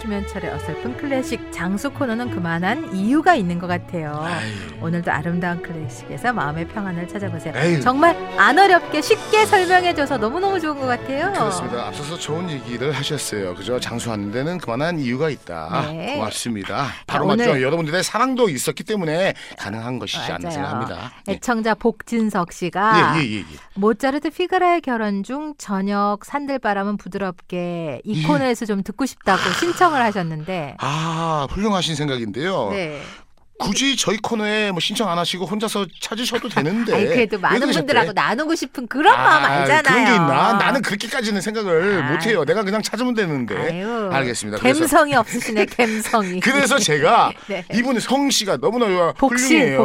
김현철의 어설픈 클래식 장수 코너는 그만한 이유가 있는 것 같아요. 오늘도 아름다운 클래식에서 마음의 평안을 찾아보세요. 에이. 정말 안 어렵게 쉽게 설명해줘서 너무너무 좋은 것 같아요. 그렇습니다. 앞서서 좋은 얘기를 하셨어요. 그죠? 장수하는 데는 그만한 이유가 있다. 네. 고맙습니다. 바로 오늘- 맞죠. 여러분들의 사랑도 있었기 때문에 가능한 것이지 않나 맞아요. 생각합니다. 예. 애청자 복진석 씨가 예, 예, 예, 예. 모차르트 피가라의 결혼 중 저녁 산들바람은 부드럽게 이 예. 코너에서 좀 듣고 싶다고 신청 을 하셨는데 아, 훌륭하신 생각인데요. 네. 굳이 저희 코너에 뭐 신청 안 하시고 혼자서 찾으셔도 되는데. 아니 그래도 왜 많은? 분들하고 나누고 싶은 그런 마음 알잖아요. 그런 게 있나? 나는 그렇게까지는 생각을 아. 못 해요. 내가 그냥 찾으면 되는데. 아유, 알겠습니다. 그래서- 감성이 없으시네 감성이. 그래서 제가 네. 이분 성 씨가 너무나 훌륭해요.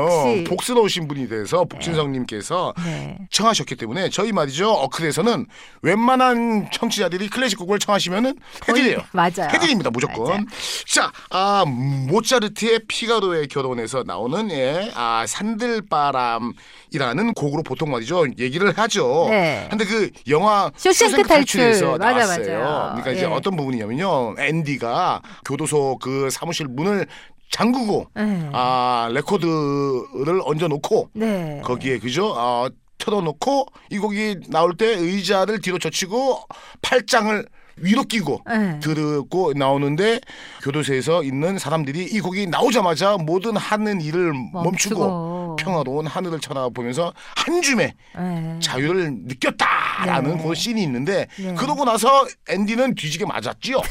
복실. 복스러우신 분이 돼서 복진성님께서 네. 청하셨기 때문에 저희 말이죠 어클에서는 웬만한 청취자들이 클래식 곡을 청하시면은 해드려요. 맞아요. 해드립니다 무조건. 맞아요. 자, 아 모차르트의 피가로의 결혼 에서 나오는 예, 아 산들바람이라는 곡으로 보통 말이죠 얘기를 하죠. 네. 근데 그 영화 쇼생크 쇼생크 탈출. 탈출에서 맞아, 나왔어요. 맞아. 그러니까 이제 예. 어떤 부분이냐면요 앤디가 교도소 그 사무실 문을 잠그고 네. 아 레코드를 얹어놓고 네. 거기에 그죠? 어, 틀어놓고 이 곡이 나올 때 의자를 뒤로 젖히고 팔짱을 위로 끼고 네. 들고 나오는데 교도소에서 있는 사람들이 이 곡이 나오자마자 모든 하는 일을 멈추고, 멈추고. 평화로운 하늘을 쳐다보면서 한 줌의 네. 자유를 느꼈다 라는 네. 그 씬이 있는데 네. 그러고 나서 앤디는 뒤지게 맞았지요.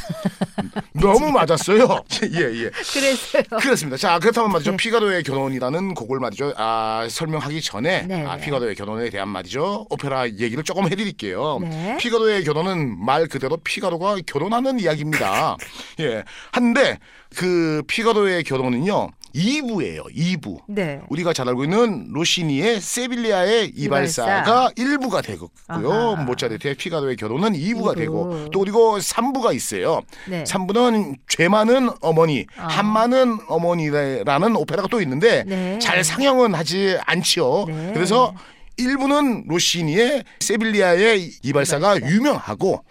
너무 맞았어요. 예 예. 그래서요. 그렇습니다. 자 그렇다면 말이죠. 네. 피가로의 결혼이라는 곡을 말이죠. 아 설명하기 전에 네, 아, 네. 피가로의 결혼에 대한 말이죠. 오페라 얘기를 조금 해드릴게요. 네. 피가로의 결혼은 말 그대로 피가로가 결혼하는 이야기입니다. 예. 한데 그 피가로의 결혼은요. 2부예요. 2부. 네. 우리가 잘 알고 있는 로시니의 세빌리아의 이발사. 이발사가 1부가 되고요. 아하. 모차르트의 피가로의 결혼은 2부가 이부. 되고 또 그리고 3부가 있어요. 네. 3부는 죄 많은 어머니, 아. 한 많은 어머니라는 오페라가 또 있는데 네. 잘 상영은 하지 않지요. 네. 그래서 1부는 로시니의 세빌리아의 이발사가 이발사. 유명하고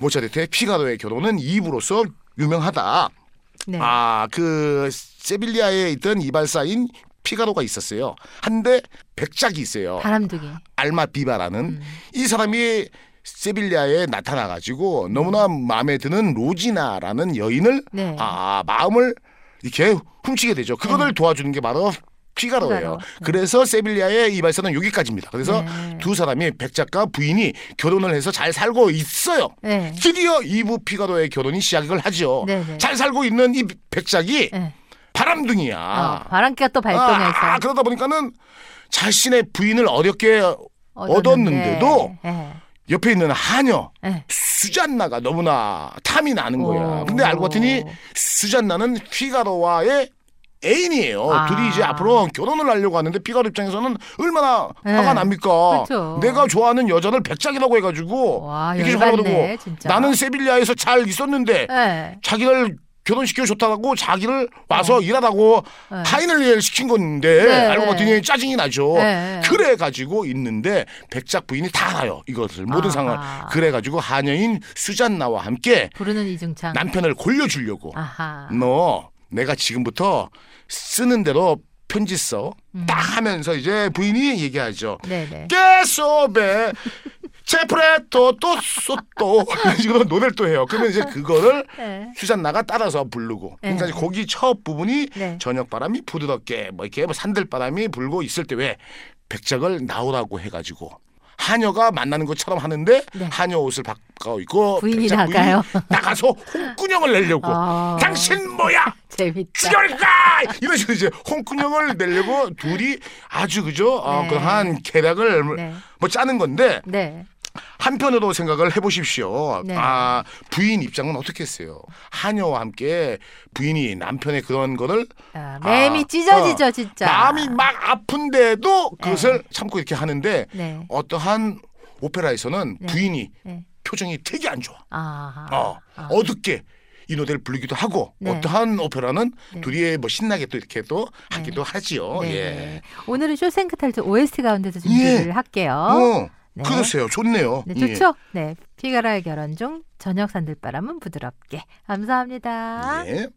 모차르트의 피가로의 결혼은 2부로서 유명하다. 네. 아, 그 세빌리아에 있던 이발사인 피가로가 있었어요. 한데 백작이 있어요. 바람둥이. 알마비바라는 음. 이 사람이 세빌리아에 나타나 가지고 너무나 마음에 드는 로지나라는 여인을 네. 아, 마음을 이렇게 훔치게 되죠. 그거를 도와주는 게 바로 피가로예요. 피가로. 네. 그래서 세빌리아의 이발사는 여기까지입니다. 그래서 네. 두 사람이 백작과 부인이 결혼을 해서 잘 살고 있어요. 네. 드디어 2부 피가로의 결혼이 시작을 하죠. 네, 네. 잘 살고 있는 이 백작이 네. 바람둥이야. 어, 바람기가 또 발동해서 아, 그러다 보니까는 자신의 부인을 어렵게 얻었는데 도 네. 옆에 있는 하녀 네. 수잔나가 너무나 탐이 나는 거야. 오. 근데 알고 봤더니 수잔나는 피가로와의 애인이에요. 아. 둘이 이제 앞으로 결혼을 하려고 하는데 피가로 입장에서는 얼마나 네. 화가 납니까? 그렇죠. 내가 좋아하는 여자를 백작이라고 해가지고 와, 이렇게 열받네, 화나고 진짜. 나는 세빌리아에서 잘 있었는데 네. 자기를 결혼시켜 줬다고 자기를 와서 일하라고 어. 네. 하인을 시킨 건데 네. 알고 봤더니 짜증이 나죠. 네. 그래 가지고 있는데 백작 부인이 다 알아요. 이것을 모든 아하. 상황을. 그래 가지고 하녀인 수잔나와 함께 부르는 이중창. 남편을 골려 주려고 아하. 너 내가 지금부터 쓰는 대로 편지 써. 음. 딱 하면서 이제 부인이 얘기하죠. 네네. 깨소베 제프레토 또 소또 이런 식으로 노래를 또 해요. 그러면 이제 그거를 네. 수잔나가 따라서 부르고 그러니까 네. 이제 거기 첫 부분이 네. 저녁 바람이 부드럽게 뭐 이렇게 뭐 산들 바람이 불고 있을 때 왜 백작을 나오라고 해가지고 하녀가 만나는 것처럼 하는데 네. 하녀 옷을 바꿔 입고 부인이 나가요? 나가서 홍군형을 내려고 아. 당신 뭐야 재밌다. 죽여볼까 이런 식으로 이제 홍군형을 내려고 둘이 아주 그죠 어, 네. 그한 계략을 네. 뭐 짜는 건데 네. 한편으로 생각을 해보십시오. 네. 아 부인 입장은 어떻겠어요? 하녀와 함께 부인이 남편의 그런 거를 아, 맴이 아, 찢어지죠, 어, 진짜. 마음이 막 아픈데도 그것을 네. 참고 이렇게 하는데 네. 어떠한 오페라에서는 네. 부인이 네. 표정이 되게 안 좋아. 아하. 어 아. 어둡게. 이 노래를 부르기도 하고 네. 어떠한 오페라는 네. 둘이 뭐 신나게 또 이렇게 또 네. 하기도 하지요. 예. 오늘은 쇼생크 탈트 OST 가운데서 준비를 예. 할게요. 어. 네. 그러세요. 좋네요. 네, 예. 좋죠. 예. 네, 피가라의 결혼 중 저녁 산들바람은 부드럽게. 감사합니다. 예.